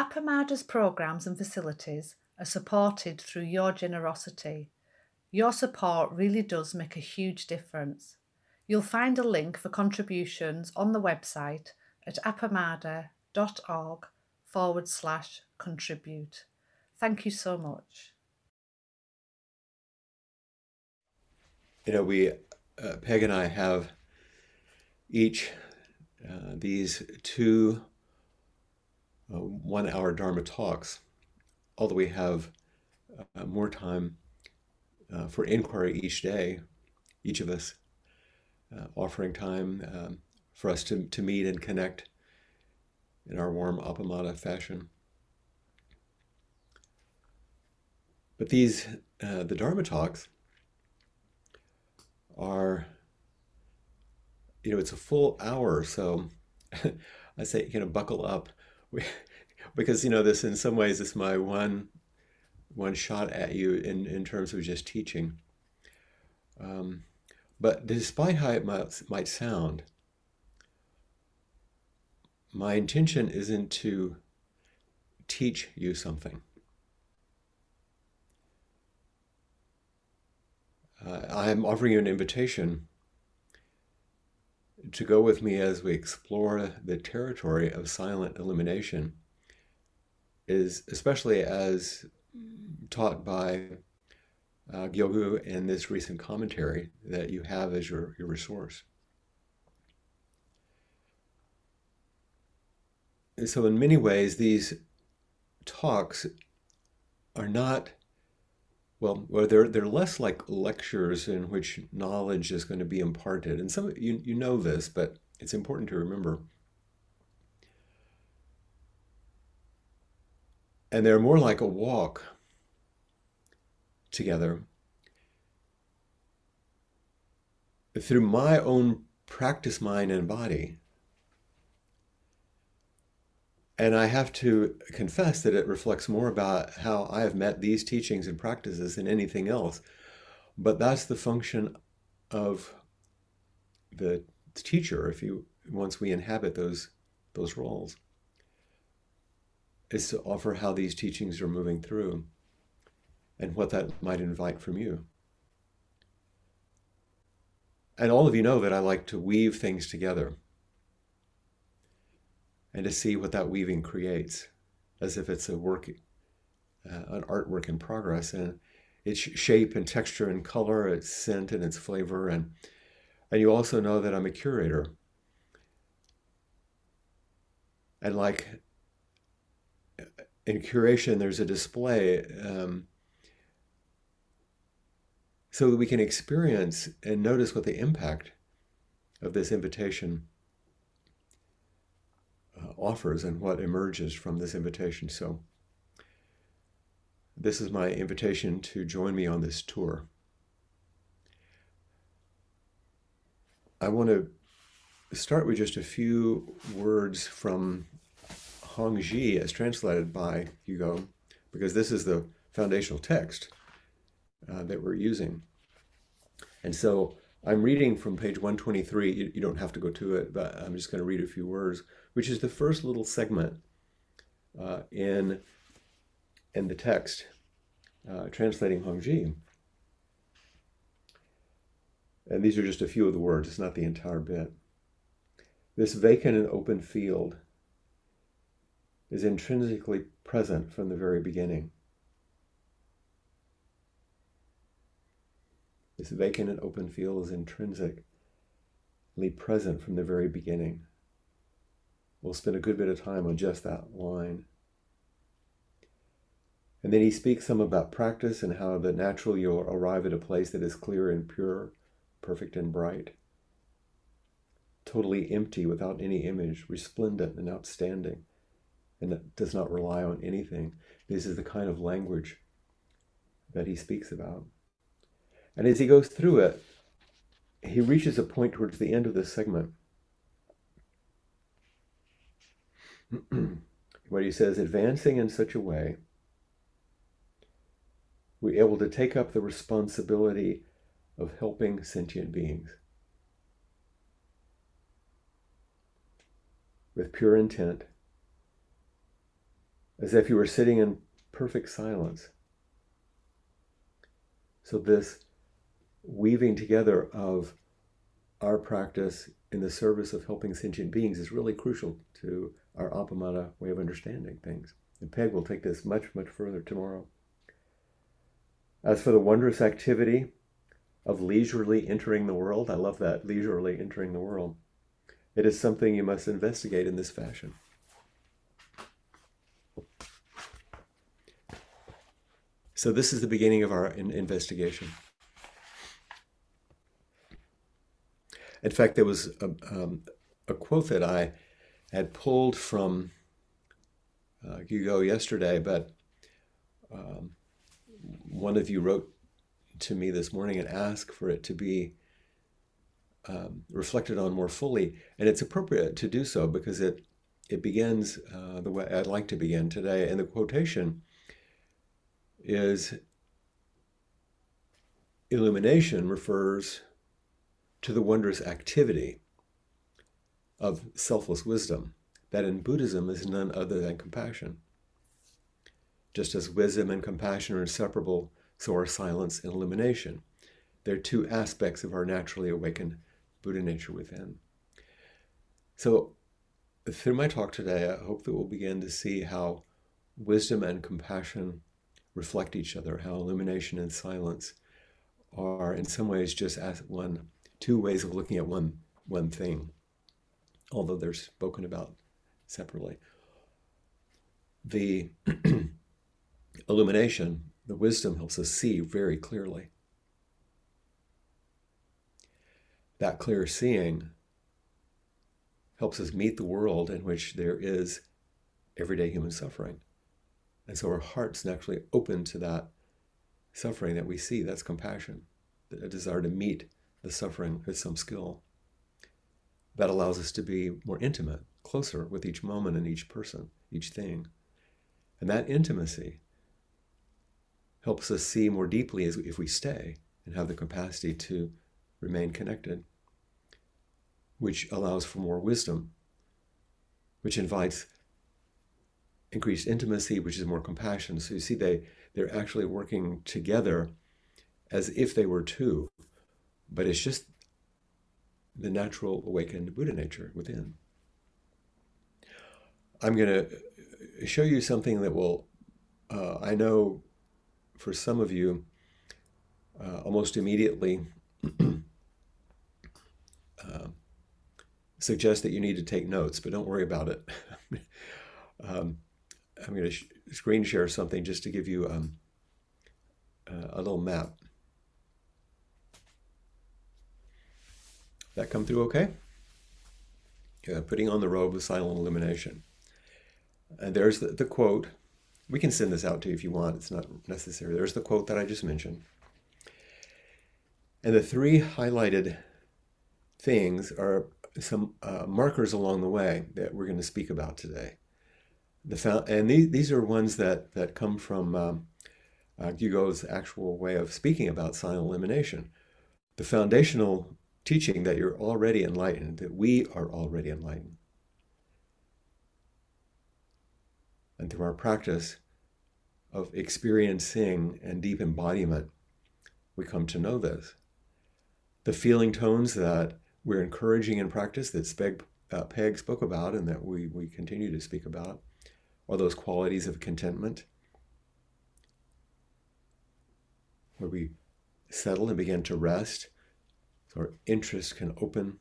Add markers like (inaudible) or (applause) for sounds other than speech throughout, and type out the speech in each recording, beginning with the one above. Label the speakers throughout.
Speaker 1: Appamada's programs and facilities are supported through your generosity. Your support really does make a huge difference. You'll find a link for contributions on the website at appamada.org forward slash contribute. Thank you so much.
Speaker 2: You know, we, uh, Peg and I have each uh, these two uh, one hour Dharma talks, although we have uh, more time uh, for inquiry each day, each of us uh, offering time um, for us to, to meet and connect in our warm Appamada fashion. But these, uh, the Dharma talks, are, you know, it's a full hour. So (laughs) I say, you know, buckle up. We, because, you know, this in some ways is my one one shot at you in, in terms of just teaching. Um, but despite how it might, might sound, my intention isn't to teach you something. Uh, I'm offering you an invitation to go with me as we explore the territory of silent illumination is especially as taught by uh, Guo Gu in this recent commentary that you have as your, your resource. And so, in many ways, these talks are not well, well, they're they're less like lectures in which knowledge is going to be imparted, and some you you know this, but it's important to remember. And they're more like a walk together through my own practice mind and body. And I have to confess that it reflects more about how I have met these teachings and practices than anything else. But that's the function of the teacher, if you once we inhabit those those roles, is to offer how these teachings are moving through and what that might invite from you. And all of you know that I like to weave things together and to see what that weaving creates as if it's a work, uh, an artwork in progress. And its shape and texture and color, its scent and its flavor. And, and you also know that I'm a curator. And like in curation, there's a display. Um, so that we can experience and notice what the impact of this invitation uh, offers and what emerges from this invitation. So, this is my invitation to join me on this tour. I want to start with just a few words from Hongzhi as translated by Guo Gu, because this is the foundational text uh, that we're using. And so I'm reading from page 123. You, you don't have to go to it, but I'm just going to read a few words, which is the first little segment uh, in, in the text, uh, translating Hongzhi. And these are just a few of the words, it's not the entire bit. This vacant and open field is intrinsically present from the very beginning. This vacant and open field is intrinsically present from the very beginning. We'll spend a good bit of time on just that line. And then he speaks some about practice and how that natural you'll arrive at a place that is clear and pure, perfect and bright, totally empty without any image, resplendent and outstanding, and that does not rely on anything. This is the kind of language that he speaks about. And as he goes through it, he reaches a point towards the end of this segment (clears throat) where he says, advancing in such a way, we're able to take up the responsibility of helping sentient beings with pure intent as if you were sitting in perfect silence. So, this weaving together of our practice in the service of helping sentient beings is really crucial to our Appamada way of understanding things. And Peg will take this much, much further tomorrow. As for the wondrous activity of leisurely entering the world, I love that, leisurely entering the world. It is something you must investigate in this fashion. So, this is the beginning of our in- investigation. In fact, there was a, um, a quote that I had pulled from uh, Guo Gu yesterday, but um, one of you wrote to me this morning and asked for it to be um, reflected on more fully, and it's appropriate to do so because it it begins uh, the way I'd like to begin today, and the quotation is illumination refers to the wondrous activity of selfless wisdom that in Buddhism is none other than compassion. Just as wisdom and compassion are inseparable, so are silence and illumination. They're two aspects of our naturally awakened Buddha nature within. So, through my talk today, I hope that we'll begin to see how wisdom and compassion reflect each other, how illumination and silence are in some ways just one two ways of looking at one one thing, although they're spoken about separately. The (clears throat) illumination, the wisdom helps us see very clearly. That clear seeing helps us meet the world in which there is everyday human suffering. And so our hearts naturally open to that suffering that we see. That's compassion, a desire to meet the suffering with some skill. That allows us to be more intimate, closer with each moment and each person, each thing. And that intimacy helps us see more deeply as if we stay and have the capacity to remain connected, which allows for more wisdom, which invites increased intimacy, which is more compassion. So you see, they, they're actually working together as if they were two but it's just the natural awakened Buddha nature within. I'm going to show you something that will, uh, I know for some of you, uh, almost immediately (clears throat) uh, suggest that you need to take notes, but don't worry about it. (laughs) um, I'm going to sh- screen share something just to give you um, uh, a little map. That come through okay? Yeah, putting on the robe of silent illumination. And there's the, the quote. We can send this out to you if you want. It's not necessary. There's the quote that I just mentioned. And the three highlighted things are some uh, markers along the way that we're going to speak about today. The and these, these are ones that, that come from um, uh, Guo Gu's actual way of speaking about silent illumination. The foundational teaching that you're already enlightened, that we are already enlightened. And through our practice of experiencing and deep embodiment, we come to know this. The feeling tones that we're encouraging in practice that Speg, uh, Peg spoke about and that we, we continue to speak about are those qualities of contentment where we settle and begin to rest so our interest can open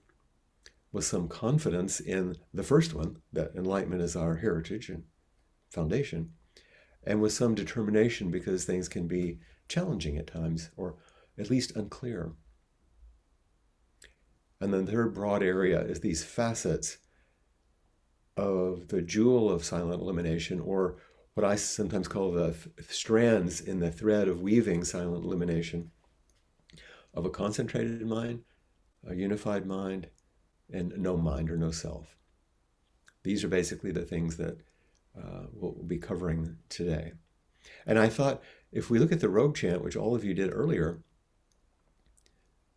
Speaker 2: with some confidence in the first one, that enlightenment is our heritage and foundation, and with some determination because things can be challenging at times or at least unclear. And then the third broad area is these facets of the jewel of silent illumination, or what I sometimes call the strands in the thread of weaving silent illumination of a concentrated mind, a unified mind, and no mind or no self. These are basically the things that uh, we'll be covering today. And I thought if we look at the robe chant, which all of you did earlier,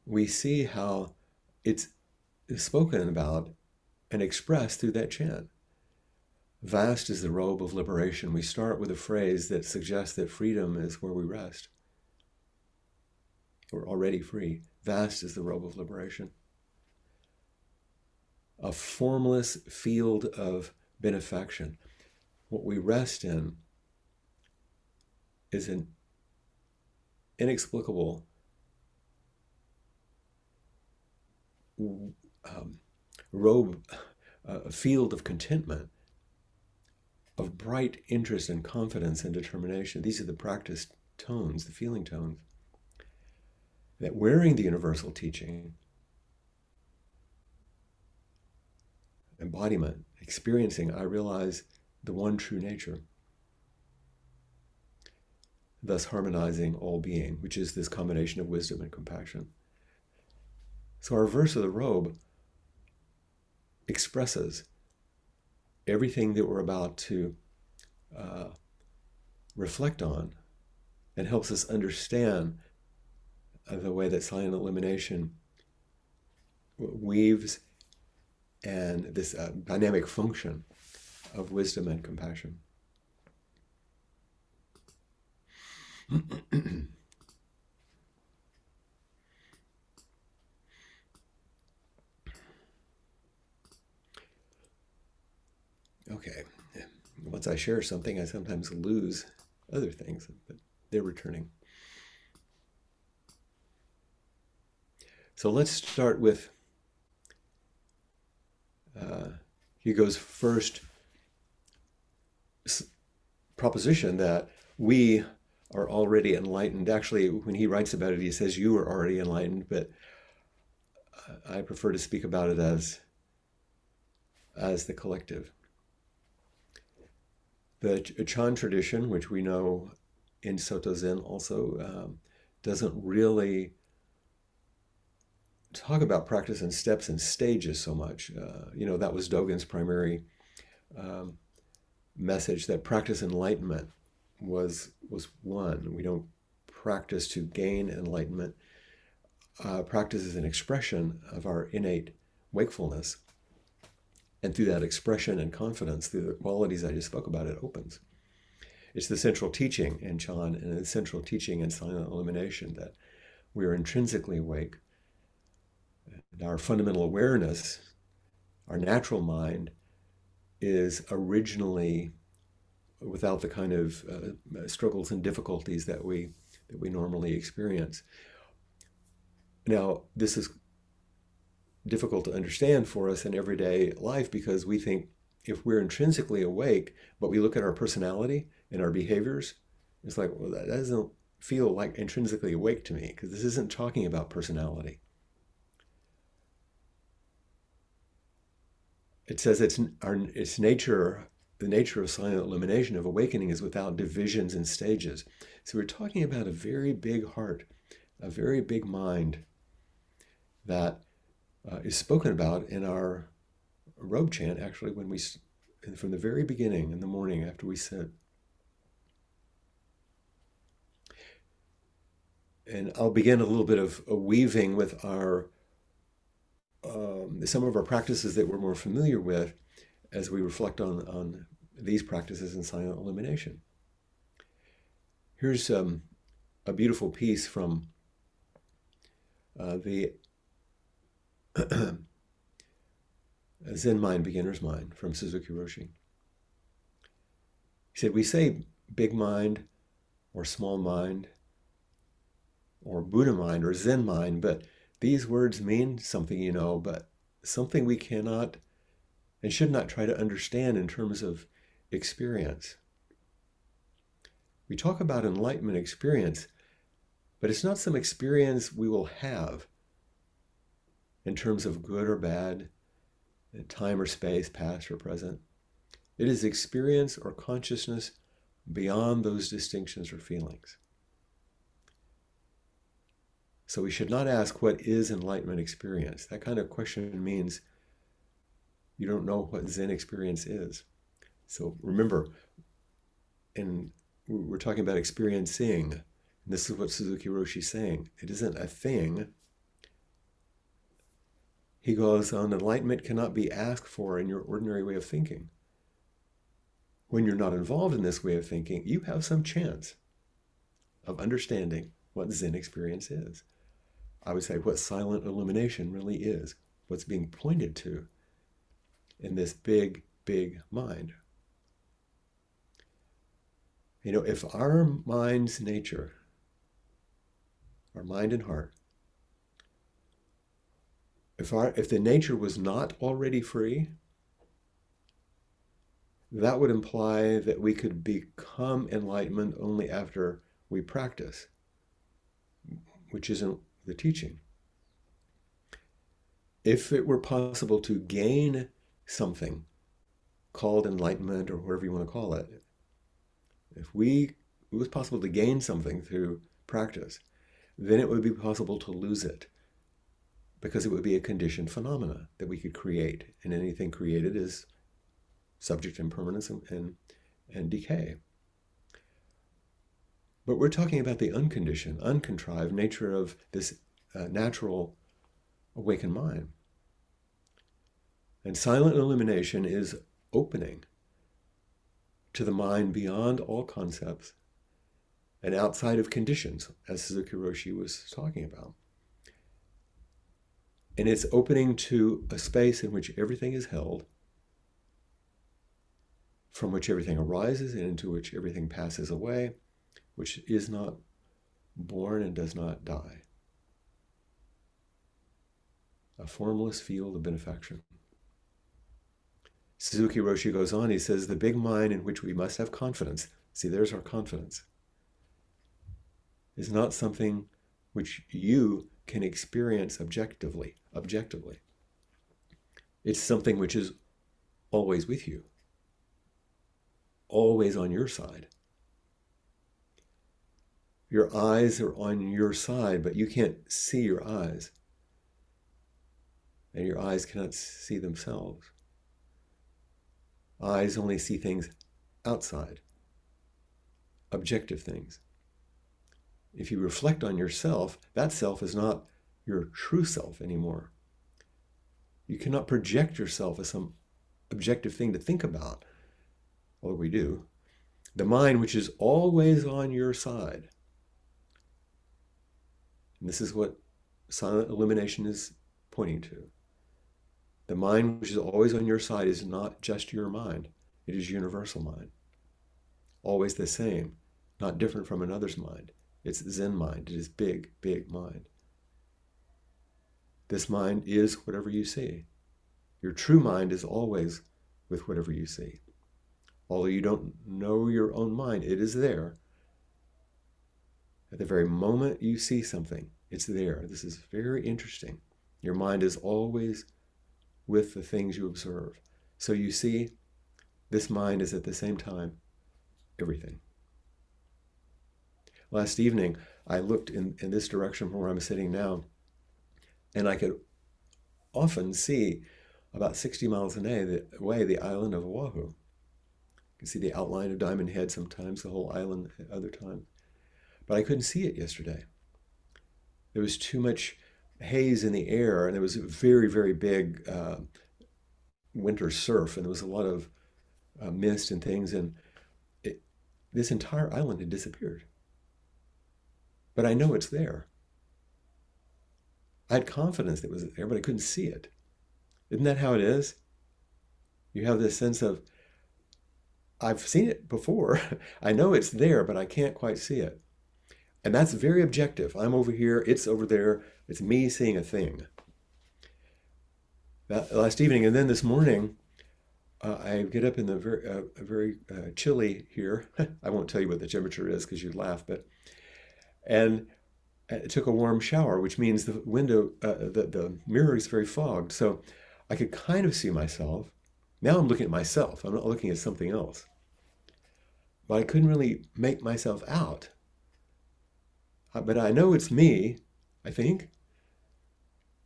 Speaker 2: we see how it's spoken about and expressed through that chant. Vast is the robe of liberation. We start with a phrase that suggests that freedom is where we rest. We're already free. Vast is the robe of liberation. A formless field of benefaction. What we rest in is an inexplicable um, robe, uh, a field of contentment, of bright interest and confidence and determination. These are the practice tones, the feeling tones. That wearing the universal teaching, embodiment, experiencing, I realize the one true nature, thus harmonizing all being, which is this combination of wisdom and compassion. So, our verse of the robe expresses everything that we're about to uh, reflect on and helps us understand the way that silent illumination weaves and this uh, dynamic function of wisdom and compassion. (clears throat) okay. Once I share something, I sometimes lose other things, but they're returning. So let's start with uh, Guo Gu's first proposition that we are already enlightened. Actually, when he writes about it, he says you are already enlightened, but I prefer to speak about it as as the collective. The Chan tradition, which we know in Soto Zen also um, doesn't really talk about practice and steps and stages so much. Uh, you know, that was Dogen's primary um, message that practice enlightenment was was one. We don't practice to gain enlightenment. Uh, practice is an expression of our innate wakefulness. And through that expression and confidence, through the qualities I just spoke about, it opens. It's the central teaching in Chan and the central teaching in silent illumination that we are intrinsically awake. And our fundamental awareness, our natural mind, is originally without the kind of uh, struggles and difficulties that we that we normally experience. Now, this is difficult to understand for us in everyday life because we think if we're intrinsically awake, but we look at our personality and our behaviors, it's like, well, that doesn't feel like intrinsically awake to me because this isn't talking about personality. It says it's our its nature the nature of silent illumination, of awakening, is without divisions and stages. So we're talking about a very big heart, a very big mind that uh, is spoken about in our robe chant, actually, when we, from the very beginning in the morning after we sit. And I'll begin a little bit of weaving with our um, some of our practices that we're more familiar with as we reflect on, on these practices in silent illumination. Here's um, a beautiful piece from uh, the Zen Mind, Beginner's Mind from Suzuki Roshi. He said, We say big mind or small mind or Buddha mind or Zen mind, but these words mean something, you know, but something we cannot and should not try to understand in terms of experience. We talk about enlightenment experience, but it's not some experience we will have in terms of good or bad, uh, time or space, past or present. It is experience or consciousness beyond those distinctions or feelings. So we should not ask, what is enlightenment experience? That kind of question means you don't know what Zen experience is. So remember, and we're talking about experiencing. And this is what Suzuki Roshi is saying. It isn't a thing. He goes on, enlightenment cannot be asked for in your ordinary way of thinking. when you're not involved in this way of thinking, you have some chance of understanding what Zen experience is. I would say what silent illumination really is, what's being pointed to in this big, big mind. You know, if our mind's nature, our mind and heart, if our if the nature was not already free, that would imply that we could become enlightenment only after we practice, which isn't the teaching. If it were possible to gain something called enlightenment or whatever you want to call it, if we it was possible to gain something through practice, then it would be possible to lose it because it would be a conditioned phenomena that we could create. And anything created is subject to impermanence and, and, and decay. But we're talking about the unconditioned, uncontrived nature of this uh, natural awakened mind. And silent illumination is opening to the mind beyond all concepts and outside of conditions, as Suzuki Roshi was talking about. And it's opening to a space in which everything is held, from which everything arises and into which everything passes away, which is not born and does not die. A formless field of benefaction. Suzuki Roshi goes on, he says, the big mind in which we must have confidence. See, there's our confidence. Is not something which you can experience objectively. Objectively. It's something which is always with you, always on your side. Your eyes are on your side, but you can't see your eyes. And your eyes cannot see themselves. Eyes only see things outside, objective things. If you reflect on yourself, that self is not your true self anymore. You cannot project yourself as some objective thing to think about, although we do. The mind, which is always on your side. And this is what silent illumination is pointing to. The mind which is always on your side is not just your mind, it is universal mind. Always the same, not different from another's mind. It's Zen mind, it is big, big mind. This mind is whatever you see. Your true mind is always with whatever you see. Although you don't know your own mind, it is there. At the very moment you see something, it's there. This is very interesting. Your mind is always with the things you observe. So you see, this mind is at the same time everything. Last evening, I looked in, in this direction from where I'm sitting now, and I could often see about 60 miles away the island of Oahu. You can see the outline of Diamond Head sometimes, the whole island other times. But I couldn't see it yesterday. There was too much haze in the air, and there was a very, very big uh, winter surf, and there was a lot of uh, mist and things, and it, this entire island had disappeared. But I know it's there. I had confidence that it was there, but I couldn't see it. Isn't that how it is? You have this sense of, I've seen it before. (laughs) I know it's there, but I can't quite see it. And that's very objective. I'm over here, it's over there. It's me seeing a thing. That last evening, and then this morning, uh, I get up in the very, uh, very uh, chilly here. (laughs) I won't tell you what the temperature is because you'd laugh, but and I took a warm shower, which means the window, uh, the the mirror is very fogged, so I could kind of see myself. Now I'm looking at myself. I'm not looking at something else. But I couldn't really make myself out. Uh, but I know it's me, I think,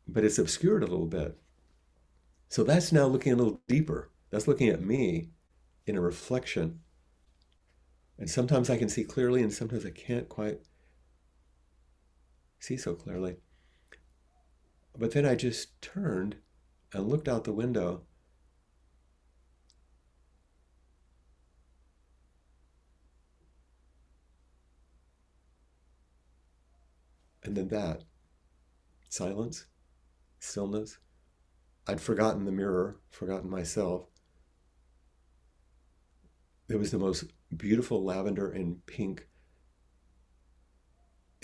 Speaker 2: but it's obscured a little bit. So that's now looking a little deeper. That's looking at me in a reflection. And sometimes I can see clearly, and sometimes I can't quite see so clearly. But then I just turned and looked out the window. And then that silence, stillness. I'd forgotten the mirror, forgotten myself. It was the most beautiful lavender and pink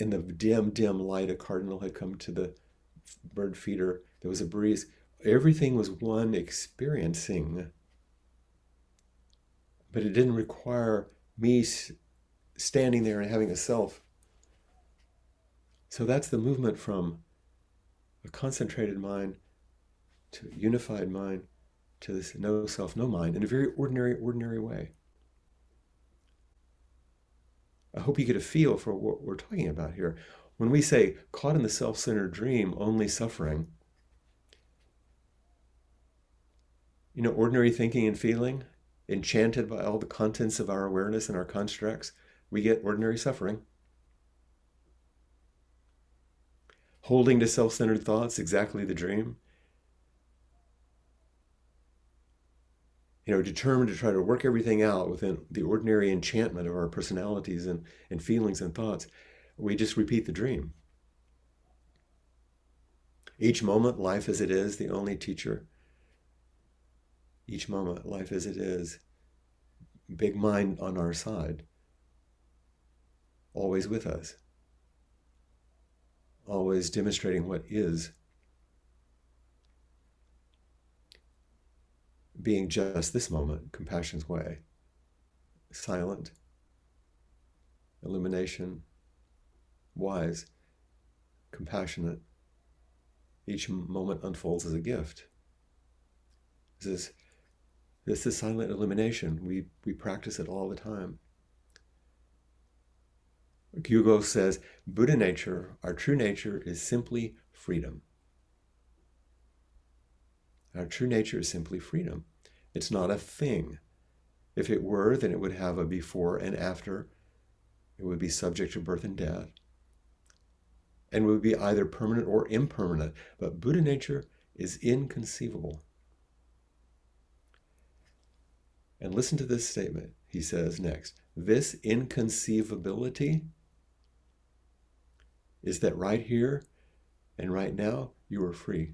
Speaker 2: in the dim, dim light, a cardinal had come to the bird feeder. There was a breeze. Everything was one experiencing. But it didn't require me standing there and having a self. So that's the movement from a concentrated mind to a unified mind to this no self, no mind in a very ordinary, ordinary way. I hope you get a feel for what we're talking about here. When we say caught in the self centered dream, only suffering, you know, ordinary thinking and feeling, enchanted by all the contents of our awareness and our constructs, we get ordinary suffering. Holding to self centered thoughts, exactly the dream. You know, determined to try to work everything out within the ordinary enchantment of our personalities and, and feelings and thoughts, we just repeat the dream. Each moment, life as it is, the only teacher. Each moment, life as it is, big mind on our side, always with us always demonstrating what is, being just this moment, compassion's way, silent, illumination, wise, compassionate. Each moment unfolds as a gift. This is, this is silent illumination. We, we practice it all the time. Guo Gu says Buddha nature, our true nature, is simply freedom. Our true nature is simply freedom. It's not a thing. If it were, then it would have a before and after. It would be subject to birth and death. And would be either permanent or impermanent. But Buddha nature is inconceivable. And listen to this statement. He says next this inconceivability is that right here and right now, you are free.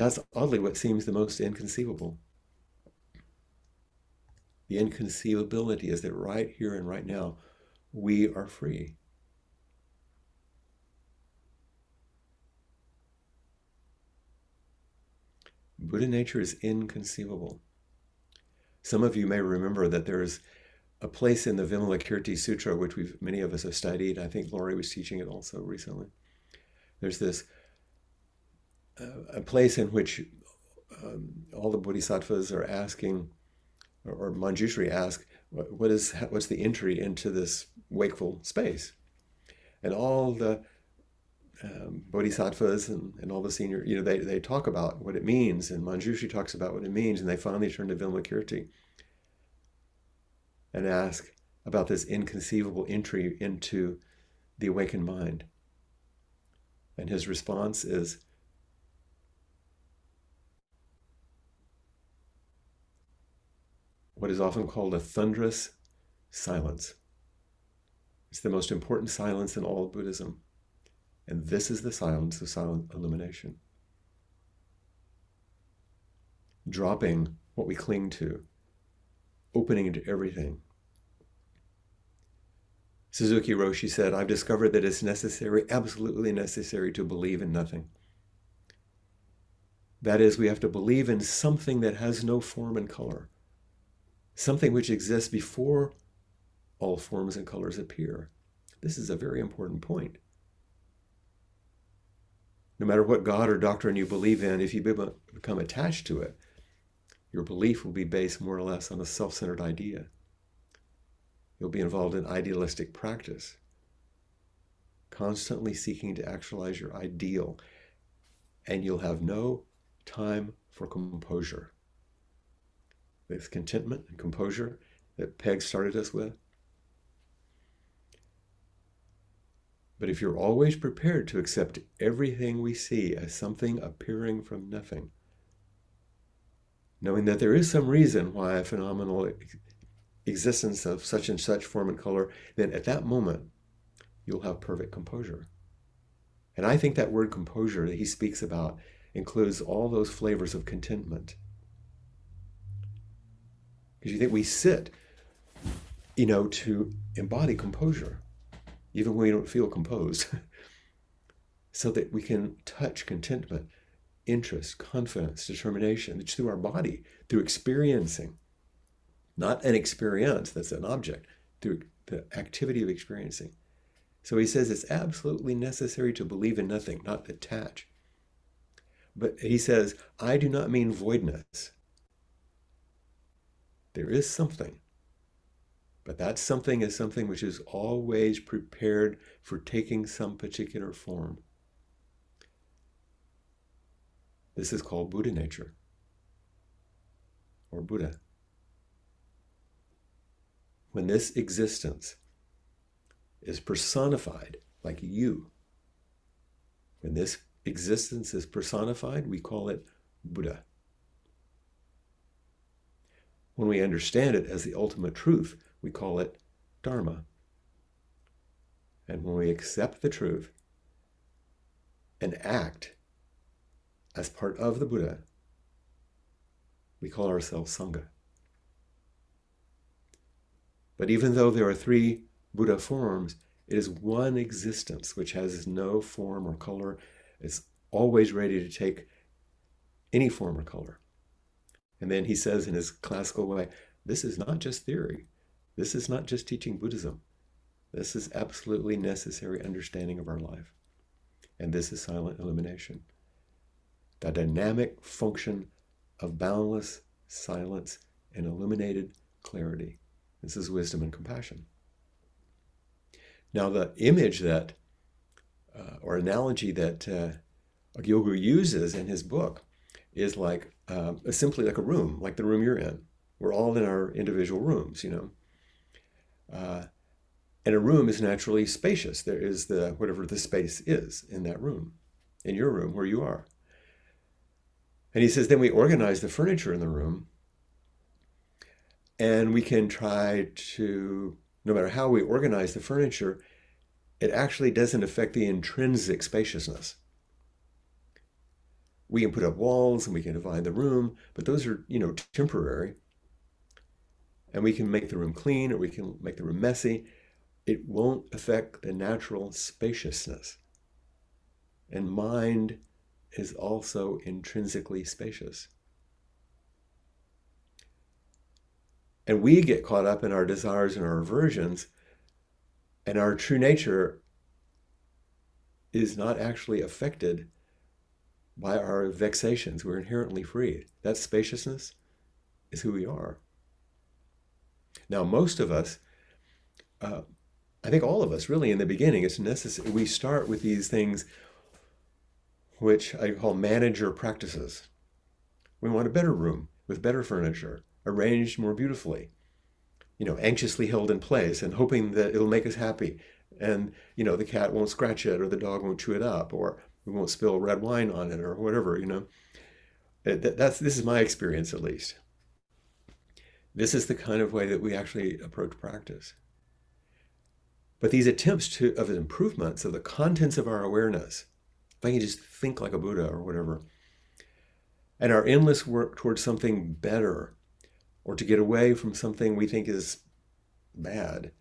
Speaker 2: That's oddly what seems the most inconceivable. The inconceivability is that right here and right now, we are free. Buddha nature is inconceivable. Some of you may remember that there's a place in the Vimalakirti Sutra, which many of us have studied. I think Laurie was teaching it also recently. There's this a place in which um, all the bodhisattvas are asking, or, or Manjushri asks, what, what is what's the entry into this wakeful space? And all the um, bodhisattvas and, and all the senior, you know, they, they talk about what it means, and Manjushri talks about what it means, and they finally turn to Vimalakirti and ask about this inconceivable entry into the awakened mind. And his response is what is often called a thunderous silence. It's the most important silence in all of Buddhism. And this is the silence of silent illumination. Dropping what we cling to, opening into everything. Suzuki Roshi said, I've discovered that it's necessary, absolutely necessary, to believe in nothing. That is, we have to believe in something that has no form and color, something which exists before all forms and colors appear. This is a very important point. No matter what God or doctrine you believe in, if you become attached to it, your belief will be based more or less on a self centered idea. You'll be involved in idealistic practice, constantly seeking to actualize your ideal, and you'll have no time for composure. This contentment and composure that Peg started us with. But if you're always prepared to accept everything we see as something appearing from nothing, knowing that there is some reason why a phenomenal existence of such and such form and color, then at that moment, you'll have perfect composure. And I think that word composure that he speaks about includes all those flavors of contentment. Because you think we sit, you know, to embody composure, even when we don't feel composed, (laughs) so that we can touch contentment, interest, confidence, determination. It's through our body, through experiencing, not an experience that's an object, through the activity of experiencing. So he says it's absolutely necessary to believe in nothing, not attach. But he says, I do not mean voidness. There is something. But that something is something which is always prepared for taking some particular form. This is called Buddha nature or Buddha. When this existence is personified like you, when this existence is personified, we call it Buddha. When we understand it as the ultimate truth, we call it Dharma. And when we accept the truth and act as part of the Buddha, we call ourselves Sangha. But even though there are three Buddha forms, it is one existence which has no form or color. It's always ready to take any form or color. And then he says in his classical way, this is not just theory. This is not just teaching Buddhism. This is absolutely necessary understanding of our life. And this is silent illumination. The dynamic function of boundless silence and illuminated clarity. This is wisdom and compassion. Now, the image that, uh, or analogy that uh, Guo Gu uses in his book is like uh, simply like a room, like the room you're in. We're all in our individual rooms, you know. Uh, and a room is naturally spacious. There is the whatever the space is in that room, in your room where you are. And he says, then we organize the furniture in the room, and we can try to, no matter how we organize the furniture, it actually doesn't affect the intrinsic spaciousness we can put up walls and we can divide the room, but those are, you know, temporary. And we can make the room clean or we can make the room messy. It won't affect the natural spaciousness. And mind is also intrinsically spacious. And we get caught up in our desires and our aversions, and our true nature is not actually affected by our vexations. We're inherently free. That spaciousness is who we are. Now, most of us, uh, I think all of us, really, in the beginning, it's necessary. We start with these things which I call manager practices. We want a better room with better furniture, arranged more beautifully, you know, anxiously held in place and hoping that it'll make us happy. And, you know, the cat won't scratch it or the dog won't chew it up or we won't spill red wine on it or whatever, you know. Uh, that's this is my experience at least. This is the kind of way that we actually approach practice. But these attempts to of improvements of the contents of our awareness, if I can just think like a Buddha or whatever, and our endless work towards something better, or to get away from something we think is bad,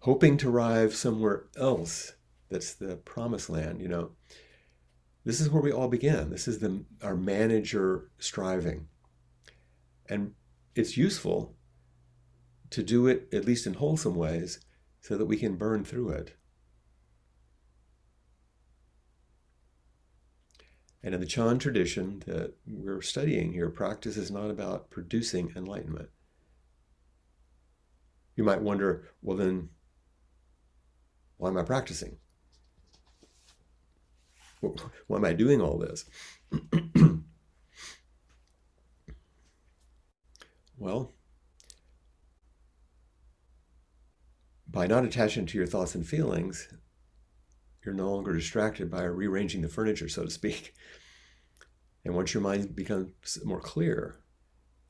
Speaker 2: hoping to arrive somewhere else that's the promised land, you know. This is where we all begin. This is the our manager striving. And it's useful to do it at least in wholesome ways so that we can burn through it. And in the Chan tradition that we're studying here, practice is not about producing enlightenment. You might wonder, well, then, why am I practicing? (laughs) why am I doing all this? (clears throat) well, by not attaching to your thoughts and feelings, you're no longer distracted by rearranging the furniture, so to speak. And once your mind becomes more clear,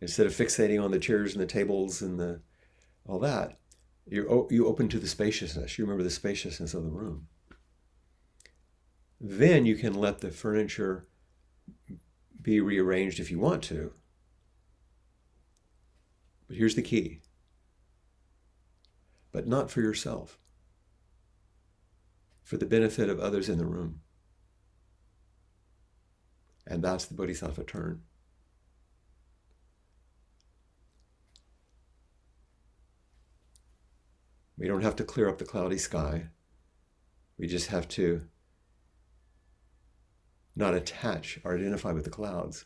Speaker 2: Instead of fixating on the chairs and the tables and the all that, you you open to the spaciousness. You remember the spaciousness of the room. Then you can let the furniture be rearranged if you want to. But here's the key. But not for yourself. For the benefit of others in the room. And that's the Bodhisattva turn. We don't have to clear up the cloudy sky. We just have to not attach or identify with the clouds.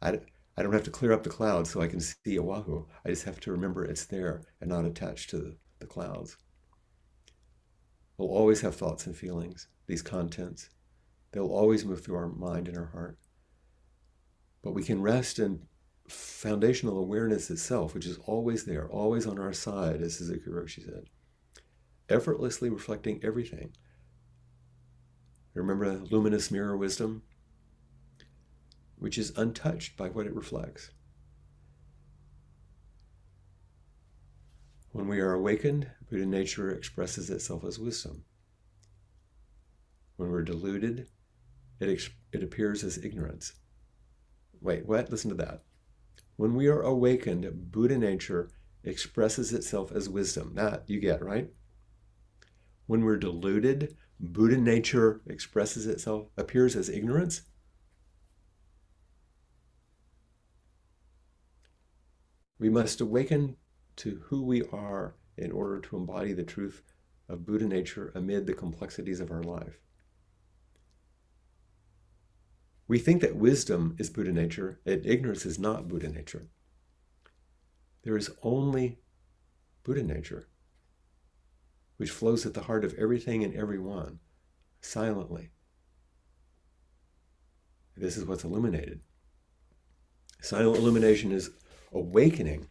Speaker 2: I, I don't have to clear up the clouds so I can see Oahu. I just have to remember it's there and not attached to the, the clouds. We'll always have thoughts and feelings, these contents. They'll always move through our mind and our heart. But we can rest in foundational awareness itself, which is always there, always on our side, as Suzuki Roshi said, effortlessly reflecting everything. Remember the luminous mirror wisdom, which is untouched by what it reflects. When we are awakened, Buddha nature expresses itself as wisdom. When we're deluded, it, ex- it appears as ignorance. Wait, what? Listen to that. When we are awakened, Buddha nature expresses itself as wisdom. That you get, right? When we're deluded, Buddha nature expresses itself, appears as ignorance. We must awaken to who we are in order to embody the truth of Buddha nature amid the complexities of our life. We think that wisdom is Buddha nature, and ignorance is not Buddha nature. There is only Buddha nature which flows at the heart of everything and everyone, silently. This is what's illuminated. Silent illumination is awakening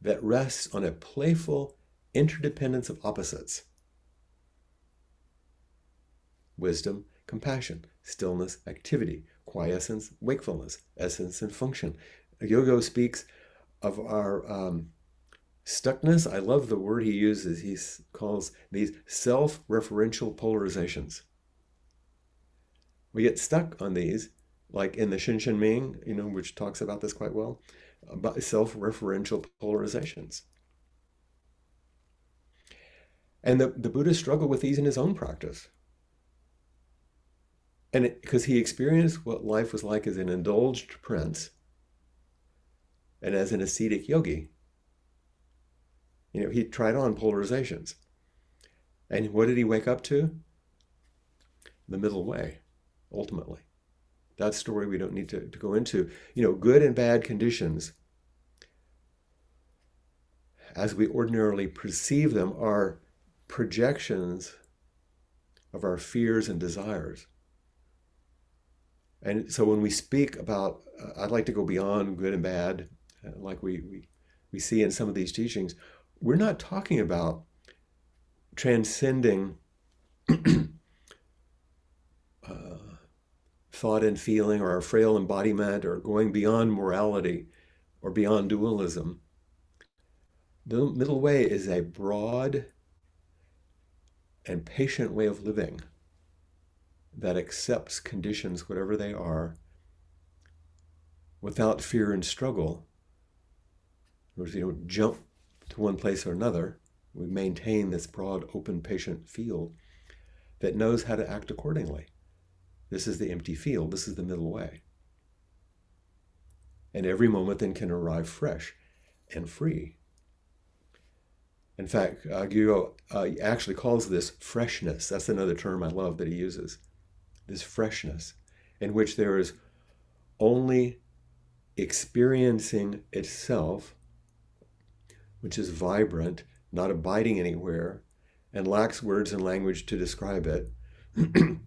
Speaker 2: that rests on a playful interdependence of opposites wisdom, compassion, stillness, activity, quiescence, wakefulness, essence, and function. Guo Gu speaks of our um, Stuckness, I love the word he uses. He calls these self referential polarizations. We get stuck on these, like in the Xin Xin Ming, you know, which talks about this quite well, about self referential polarizations. And the, the Buddha struggled with these in his own practice. And because he experienced what life was like as an indulged prince and as an ascetic yogi you know, he tried on polarizations. And what did he wake up to? The middle way, ultimately. That story we don't need to, to go into. You know, good and bad conditions, as we ordinarily perceive them, are projections of our fears and desires. And so when we speak about, uh, I'd like to go beyond good and bad, uh, like we, we, we see in some of these teachings, we're not talking about transcending (clears throat) uh, thought and feeling or our frail embodiment or going beyond morality or beyond dualism. The middle way is a broad and patient way of living that accepts conditions, whatever they are, without fear and struggle. In other words, you don't jump to one place or another. We maintain this broad, open, patient field that knows how to act accordingly. This is the empty field. This is the middle way. And every moment then can arrive fresh and free. In fact, uh, uh, actually calls this freshness. That's another term I love that he uses. This freshness, in which there is only experiencing itself which is vibrant, not abiding anywhere, and lacks words and language to describe it, (clears throat)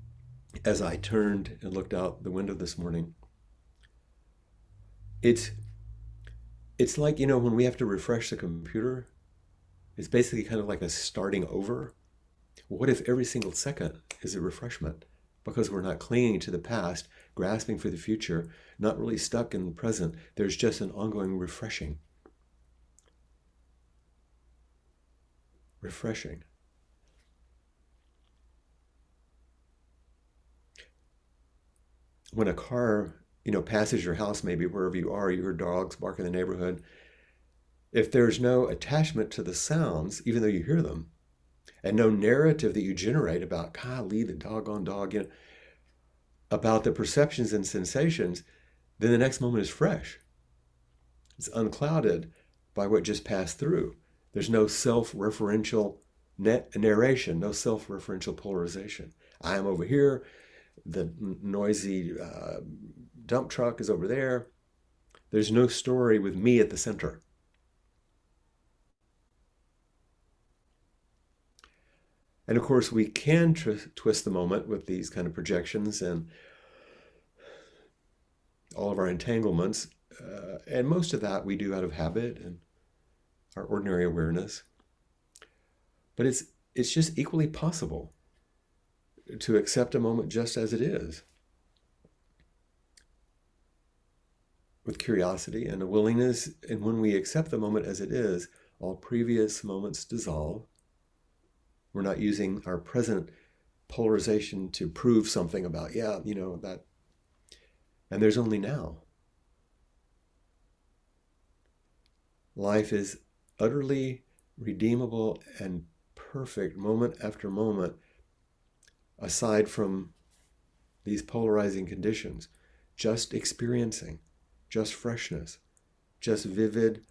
Speaker 2: as I turned and looked out the window this morning, it's it's like you know when we have to refresh the computer it's basically kind of like a starting over what if every single second is a refreshment because we're not clinging to the past, grasping for the future, not really stuck in the present. There's just an ongoing refreshing. Refreshing. When a car, you know, passes your house, maybe wherever you are, you hear dogs bark in the neighborhood. If there's no attachment to the sounds, even though you hear them, and no narrative that you generate about, golly, the doggone dog, you know, about the perceptions and sensations, then the next moment is fresh. It's unclouded by what just passed through. There's no self referential narration, no self referential polarization. I am over here, the noisy uh, dump truck is over there. There's no story with me at the center. And of course, we can twist the moment with these kind of projections and all of our entanglements. Uh, and most of that we do out of habit and our ordinary awareness. But it's, it's just equally possible to accept a moment just as it is. With curiosity and a willingness, and when we accept the moment as it is, all previous moments dissolve we're not using our present polarization to prove something about, yeah, you know, that. And there's only now. Life is utterly redeemable and perfect moment after moment, aside from these polarizing conditions. Just experiencing, just freshness, just vivid,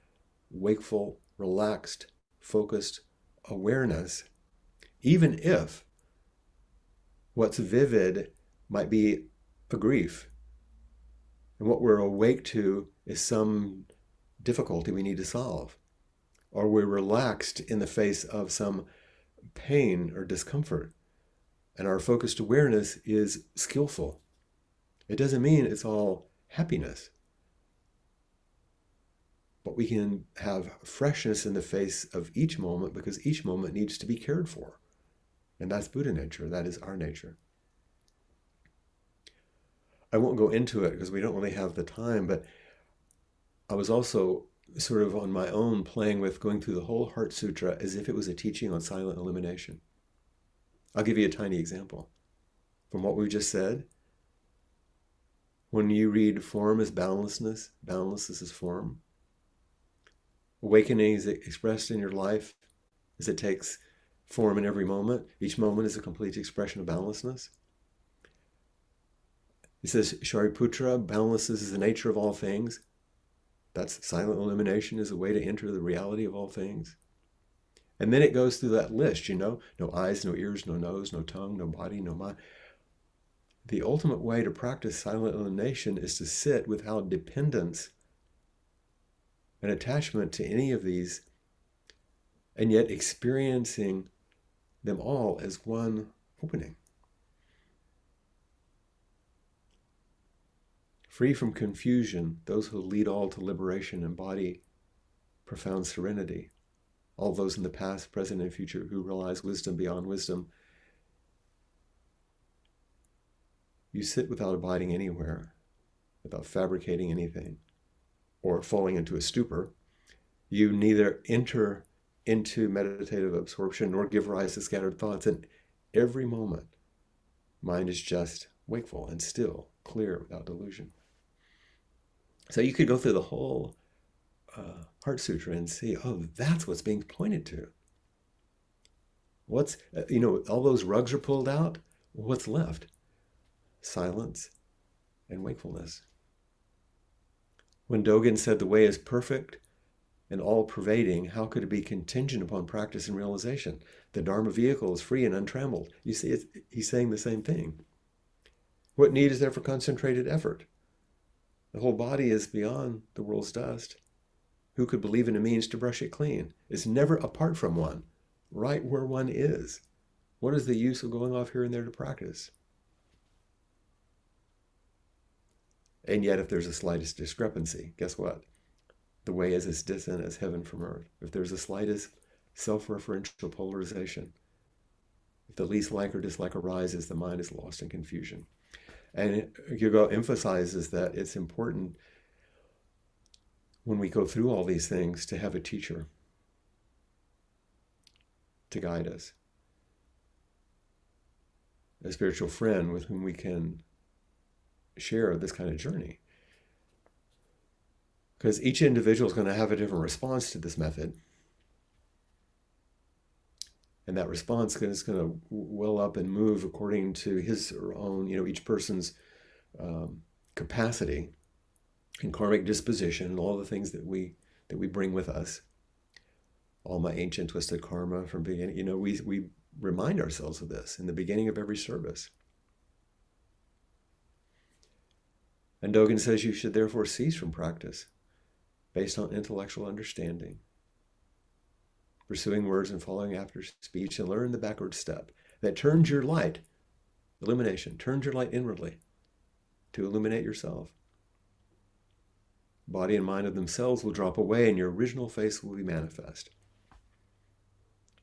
Speaker 2: wakeful, relaxed, focused awareness even if what's vivid might be a grief, and what we're awake to is some difficulty we need to solve, or we're relaxed in the face of some pain or discomfort, and our focused awareness is skillful. It doesn't mean it's all happiness. But we can have freshness in the face of each moment because each moment needs to be cared for. And that's Buddha nature, that is our nature. I won't go into it because we don't really have the time, but I was also sort of on my own playing with going through the whole Heart Sutra as if it was a teaching on silent illumination. I'll give you a tiny example. From what we just said, when you read form as boundlessness, boundlessness is form. Awakening is expressed in your life as it takes form in every moment. Each moment is a complete expression of boundlessness. He says, Shariputra, boundlessness is the nature of all things. That's silent illumination is a way to enter the reality of all things. And then it goes through that list, you know, no eyes, no ears, no nose, no tongue, no body, no mind. The ultimate way to practice silent illumination is to sit without dependence and attachment to any of these, and yet experiencing them all as one opening. Free from confusion, those who lead all to liberation embody profound serenity. All those in the past, present, and future who realize wisdom beyond wisdom. You sit without abiding anywhere, without fabricating anything, or falling into a stupor. You neither enter into meditative absorption nor give rise to scattered thoughts. And every moment, mind is just wakeful and still, clear, without delusion. So you could go through the whole uh, Heart Sutra and see, oh, that's what's being pointed to. What's, uh, you know, all those rugs are pulled out. What's left? Silence and wakefulness. When Dogen said the way is perfect, and all pervading, how could it be contingent upon practice and realization? The Dharma vehicle is free and untrammeled. You see, he's saying the same thing. What need is there for concentrated effort? The whole body is beyond the world's dust. Who could believe in a means to brush it clean? It's never apart from one, right where one is. What is the use of going off here and there to practice? And yet, if there's the slightest discrepancy, guess what? The way is as distant as heaven from earth. If there's the slightest self referential polarization, If the least like or dislike arises, the mind is lost in confusion. And Guo Gu emphasizes that it's important when we go through all these things to have a teacher to guide us, a spiritual friend with whom we can share this kind of journey. Because each individual is going to have a different response to this method. And that response is going to well up and move according to his own, you know, each person's um, capacity and karmic disposition and all the things that we that we bring with us. All my ancient twisted karma from beginning, you know, we we remind ourselves of this in the beginning of every service. And Dogen says you should therefore cease from practice based on intellectual understanding, pursuing words and following after speech, and learn the backward step that turns your light, illumination, turns your light inwardly to illuminate yourself. Body and mind of themselves will drop away, and your original face will be manifest.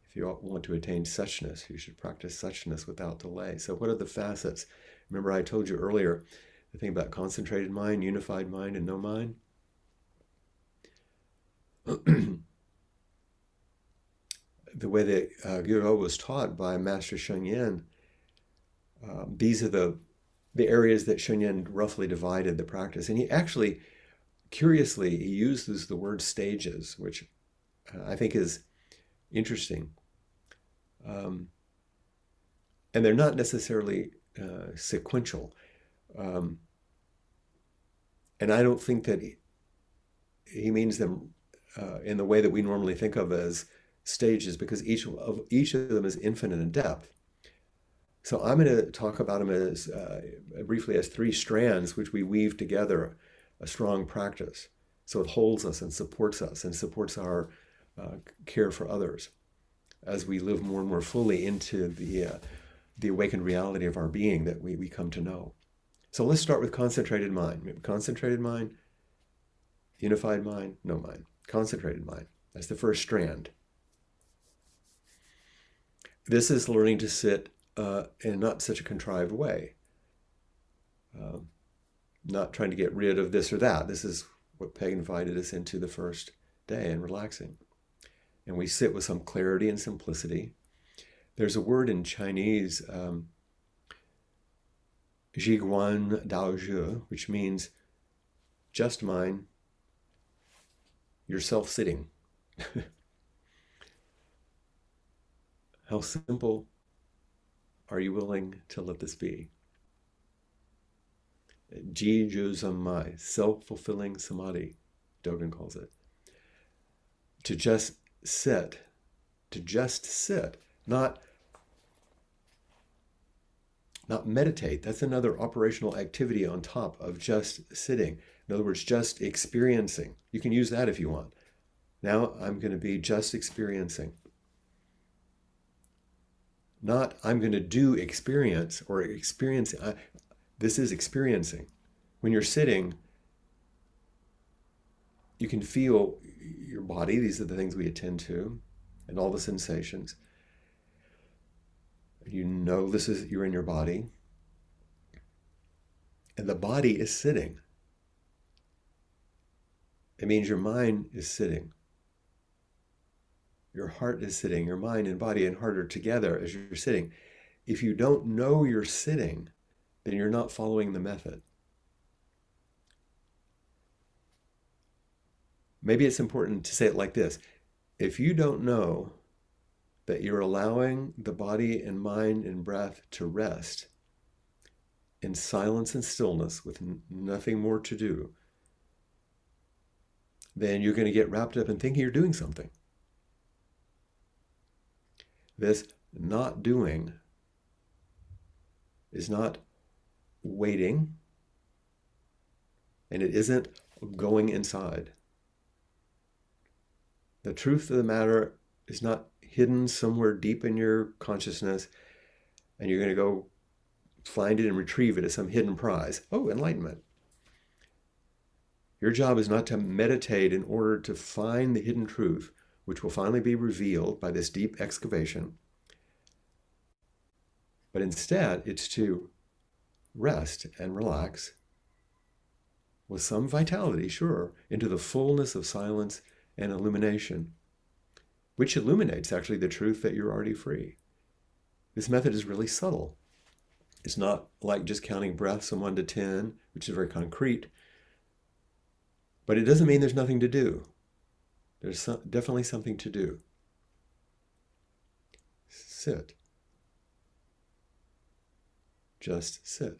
Speaker 2: If you want to attain suchness, you should practice suchness without delay. So, what are the facets? Remember, I told you earlier the thing about concentrated mind, unified mind, and no mind? (clears throat) (clears throat) the way that uh, was taught by Master Sheng Yen, um, these are the the areas that Sheng Yen roughly divided the practice. And he actually, curiously, he uses the word stages, which uh, I think is interesting. Um, and they're not necessarily uh, sequential. Um, and I don't think that he, he means them uh, in the way that we normally think of as stages, because each of each of them is infinite in depth. So I'm going to talk about them as uh, briefly as three strands, which we weave together a strong practice. So it holds us and supports us and supports our uh, care for others as we live more and more fully into the uh, the awakened reality of our being that we, we come to know. So let's start with concentrated mind. Concentrated mind, unified mind, no mind. Concentrated mind. That's the first strand. This is learning to sit uh, in not such a contrived way. Um, not trying to get rid of this or that. This is what Peg invited us into the first day and relaxing. And we sit with some clarity and simplicity. There's a word in Chinese, um, zhiguan dazuo which means just mine, yourself sitting. (laughs) How simple are you willing to let this be? Ji Zammai, self fulfilling samadhi, Dogen calls it. To just sit, to just sit, not not meditate. That's another operational activity on top of just sitting. In other words, just experiencing. You can use that if you want. Now I'm going to be just experiencing. Not I'm going to do experience or experience. This is experiencing. When you're sitting, you can feel your body. These are the things we attend to, and all the sensations. You know this is you're in your body. And the body is sitting. It means your mind is sitting. Your heart is sitting, your mind and body and heart are together as you're sitting. If you don't know you're sitting, then you're not following the method. Maybe it's important to say it like this if you don't know that you're allowing the body and mind and breath to rest in silence and stillness with nothing more to do, then you're going to get wrapped up in thinking you're doing something. This not doing is not waiting, and it isn't going inside. The truth of the matter is not hidden somewhere deep in your consciousness, and you're going to go find it and retrieve it as some hidden prize. Oh, enlightenment. Your job is not to meditate in order to find the hidden truth, which will finally be revealed by this deep excavation. But instead, it's to rest and relax with some vitality, sure, into the fullness of silence and illumination, which illuminates actually the truth that you're already free. This method is really subtle. It's not like just counting breaths from one to 10, which is very concrete. But it doesn't mean there's nothing to do. There's some, definitely something to do. Sit. Just sit.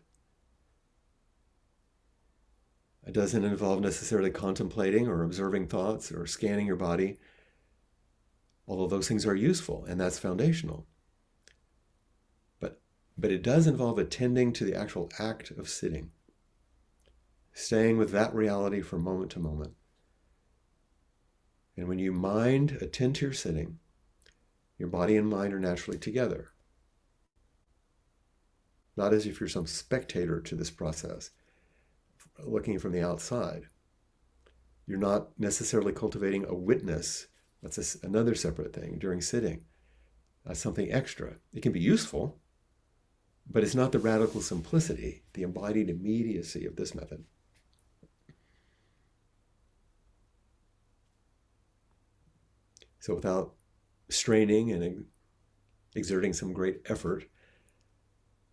Speaker 2: It doesn't involve necessarily contemplating or observing thoughts or scanning your body, although those things are useful and that's foundational. But, but it does involve attending to the actual act of sitting, staying with that reality from moment to moment. And when you mind attend to your sitting, your body and mind are naturally together. Not as if you're some spectator to this process looking from the outside. You're not necessarily cultivating a witness. That's a, another separate thing during sitting. That's something extra. It can be useful, but it's not the radical simplicity, the embodied immediacy of this method. So without straining and exerting some great effort,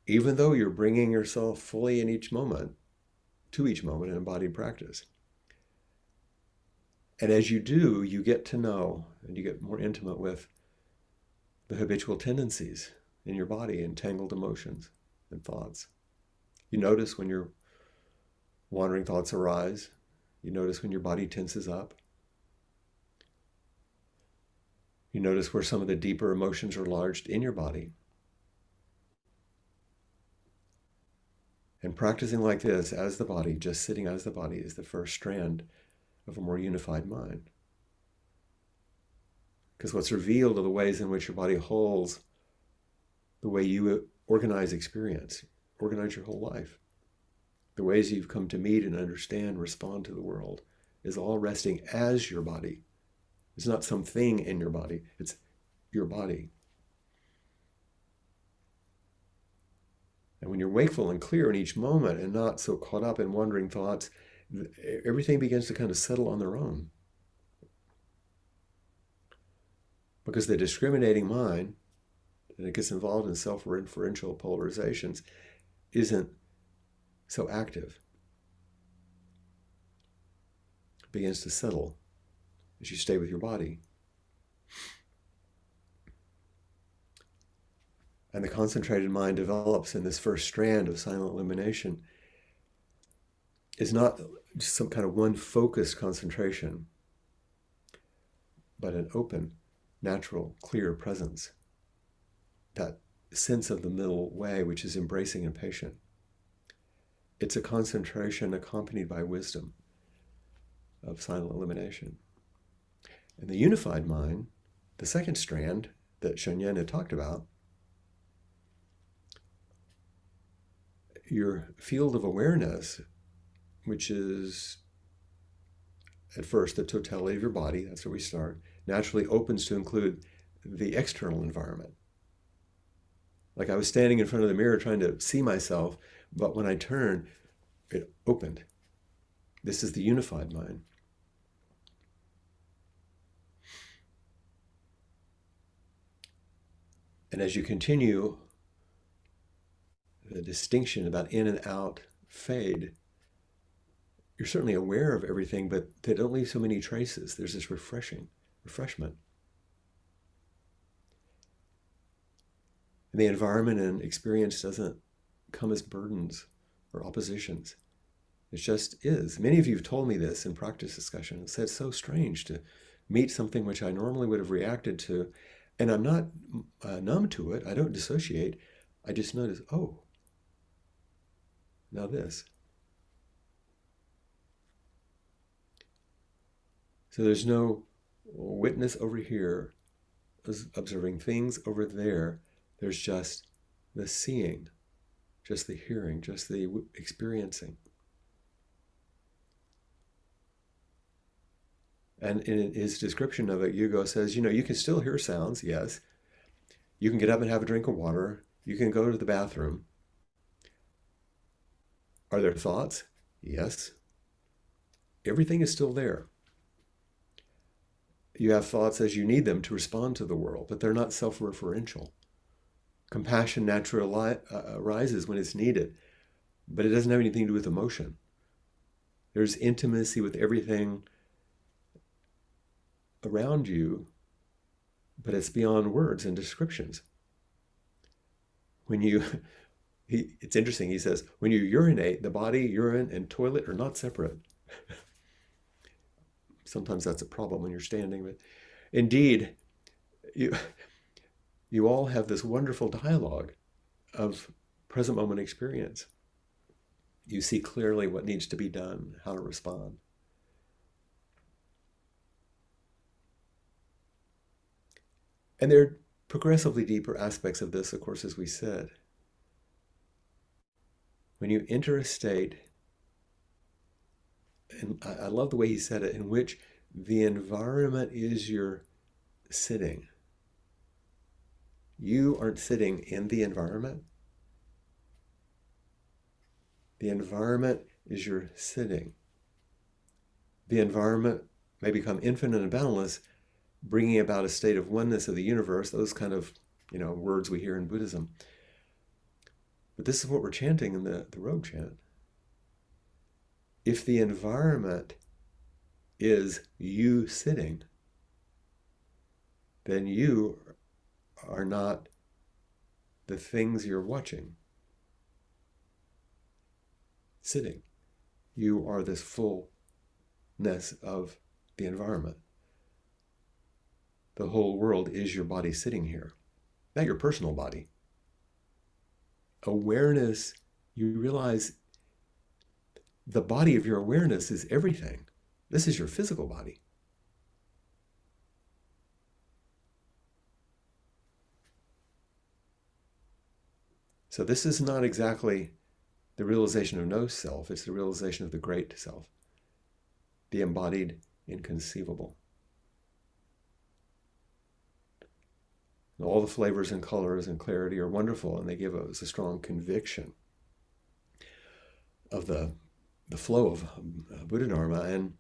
Speaker 2: even though you're bringing yourself fully in each moment, to each moment in embodied practice. And as you do, you get to know and you get more intimate with the habitual tendencies in your body, entangled emotions and thoughts. You notice when your wandering thoughts arise. You notice when your body tenses up. You notice where some of the deeper emotions are lodged in your body. And practicing like this as the body, just sitting as the body, is the first strand of a more unified mind. Because what's revealed are the ways in which your body holds the way you organize experience, organize your whole life. The ways you've come to meet and understand, respond to the world is all resting as your body. It's not something in your body, it's your body. And when you're wakeful and clear in each moment and not so caught up in wandering thoughts, everything begins to kind of settle on their own. Because the discriminating mind, and it gets involved in self referential polarizations, isn't so active. It begins to settle as you stay with your body. and the concentrated mind develops in this first strand of silent illumination is not just some kind of one focused concentration, but an open, natural, clear presence. That sense of the middle way, which is embracing and patient. It's a concentration accompanied by wisdom of silent illumination. And the unified mind, the second strand that Sheng Yen had talked about, your field of awareness, which is at first the totality of your body, that's where we start, naturally opens to include the external environment. Like I was standing in front of the mirror trying to see myself, but when I turned, it opened. This is the unified mind. And as you continue the distinction about in and out fade, you're certainly aware of everything, but they don't leave so many traces. There's this refreshing, refreshment. And the environment and experience doesn't come as burdens or oppositions. It just is. Many of you have told me this in practice discussion said it's so strange to meet something which I normally would have reacted to, and I'm not uh, numb to it. I don't dissociate. I just notice, oh, now, this. So there's no witness over here observing things over there. There's just the seeing, just the hearing, just the experiencing. And in his description of it, Guo Gu says, you know, you can still hear sounds, yes. You can get up and have a drink of water. You can go to the bathroom. Are there thoughts? Yes. Everything is still there. You have thoughts as you need them to respond to the world, but they're not self referential. Compassion naturally uh, arises when it's needed, but it doesn't have anything to do with emotion. There's intimacy with everything around you, but it's beyond words and descriptions. When you, (laughs) he, it's interesting, he says, when you urinate, the body, urine, and toilet are not separate. (laughs) Sometimes that's a problem when you're standing, but indeed, you, you all have this wonderful dialogue of present moment experience. You see clearly what needs to be done, how to respond. And there are progressively deeper aspects of this, of course, as we said. When you enter a state, and I love the way he said it, in which the environment is your sitting. You aren't sitting in the environment. The environment is your sitting. The environment may become infinite and boundless bringing about a state of oneness of the universe, those kind of you know words we hear in Buddhism. But this is what we're chanting in the, the robe chant. If the environment is you sitting, then you are not the things you're watching. Sitting. You are this fullness of the environment the whole world is your body sitting here, not your personal body. Awareness, you realize the body of your awareness is everything. This is your physical body. So, this is not exactly the realization of no self, it's the realization of the great self, the embodied inconceivable. All the flavors and colors and clarity are wonderful, and they give us a strong conviction of the the flow of uh, Buddha Dharma. And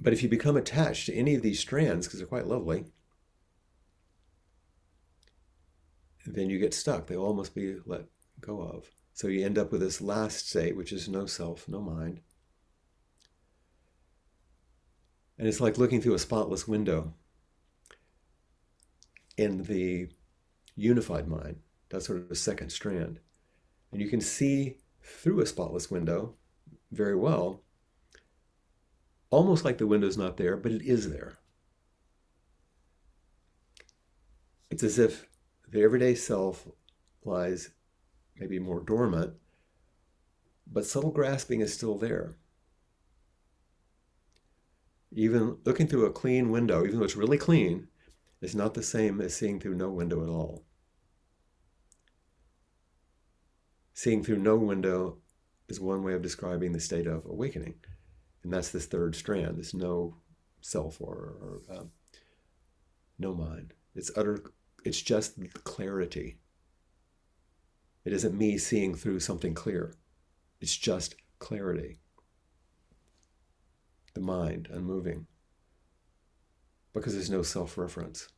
Speaker 2: but if you become attached to any of these strands, because they're quite lovely, then you get stuck. They all must be let go of. So you end up with this last state, which is no self, no mind. And it's like looking through a spotless window in the unified mind. That's sort of the second strand. And you can see through a spotless window very well, almost like the window's not there, but it is there. It's as if the everyday self lies maybe more dormant, but subtle grasping is still there even looking through a clean window, even though it's really clean, is not the same as seeing through no window at all. Seeing through no window is one way of describing the state of awakening. And that's this third strand, this no self or, or uh, no mind. It's utter, it's just clarity. It isn't me seeing through something clear. It's just clarity the mind unmoving because there's no self reference.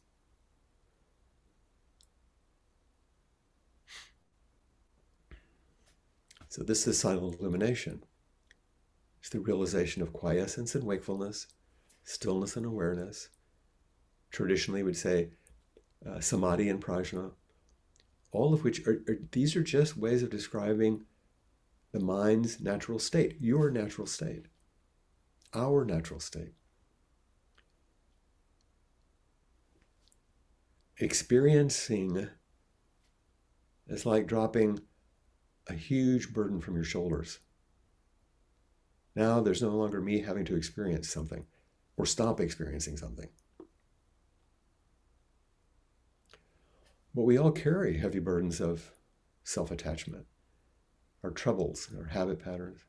Speaker 2: So, this is silent illumination. It's the realization of quiescence and wakefulness, stillness and awareness. Traditionally, we'd say uh, samadhi and prajna, all of which are, are, these are just ways of describing the mind's natural state, your natural state our natural state. Experiencing is like dropping a huge burden from your shoulders. Now there's no longer me having to experience something or stop experiencing something. But we all carry heavy burdens of self attachment, our troubles, our habit patterns.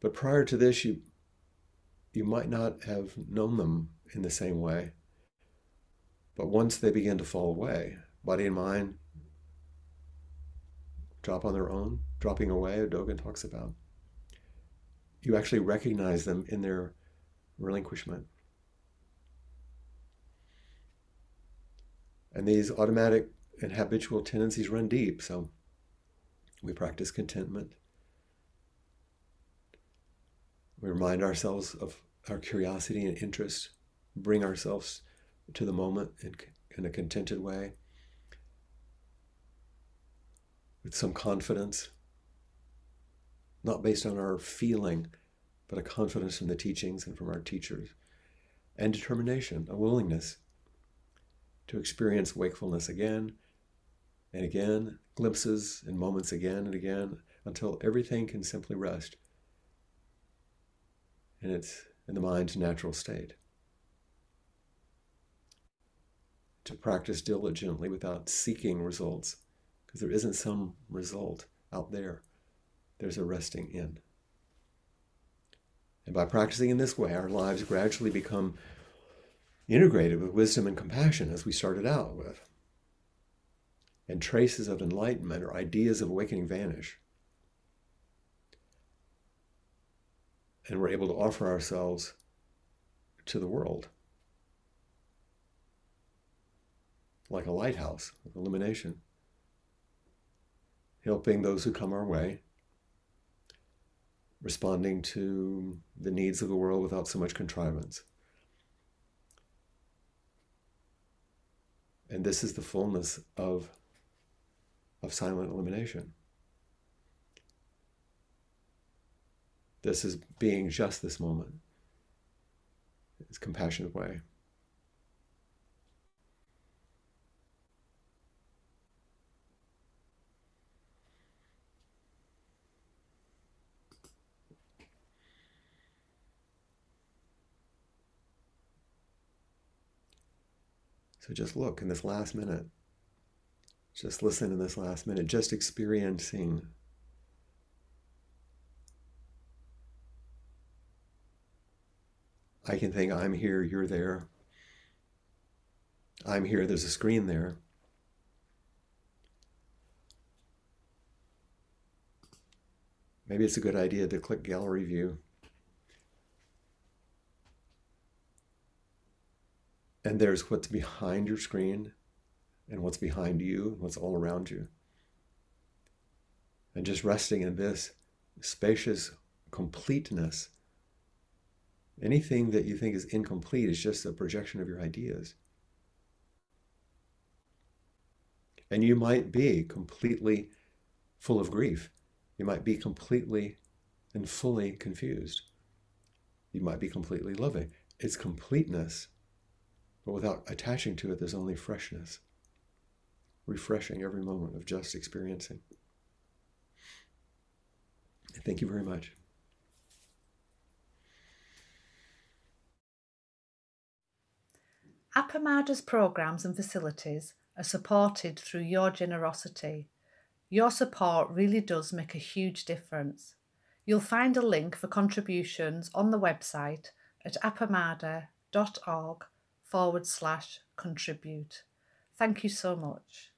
Speaker 2: But prior to this, you you might not have known them in the same way. But once they begin to fall away, body and mind drop on their own, dropping away, Dogen talks about, you actually recognize them in their relinquishment. And these automatic and habitual tendencies run deep. So we practice contentment. We remind ourselves of our curiosity and interest, bring ourselves to the moment in, in a contented way, with some confidence, not based on our feeling, but a confidence in the teachings and from our teachers, and determination, a willingness to experience wakefulness again and again, glimpses and moments again and again, until everything can simply rest in its in the mind's natural state. To practice diligently without seeking results, because there isn't some result out there. There's a resting in. And by practicing in this way, our lives gradually become integrated with wisdom and compassion as we started out with. And traces of enlightenment or ideas of awakening vanish. And we're able to offer ourselves to the world like a lighthouse of illumination, helping those who come our way, responding to the needs of the world without so much contrivance. And this is the fullness of, of silent illumination. This is being just this moment. It's compassionate way. So just look in this last minute. Just listen in this last minute, just experiencing. I can think, I'm here, you're there. I'm here, there's a screen there. Maybe it's a good idea to click gallery view And there's what's behind your screen and what's behind you, what's all around you. And just resting in this spacious completeness. Anything that you think is incomplete is just a projection of your ideas. And you might be completely full of grief. You might be completely and fully confused. You might be completely loving. It's completeness but without attaching to it, there's only freshness, refreshing every moment of just experiencing. Thank you very much.
Speaker 1: Appamada's programs and facilities are supported through your generosity. Your support really does make a huge difference. You'll find a link for contributions on the website at appamada.org forward slash contribute. Thank you so much.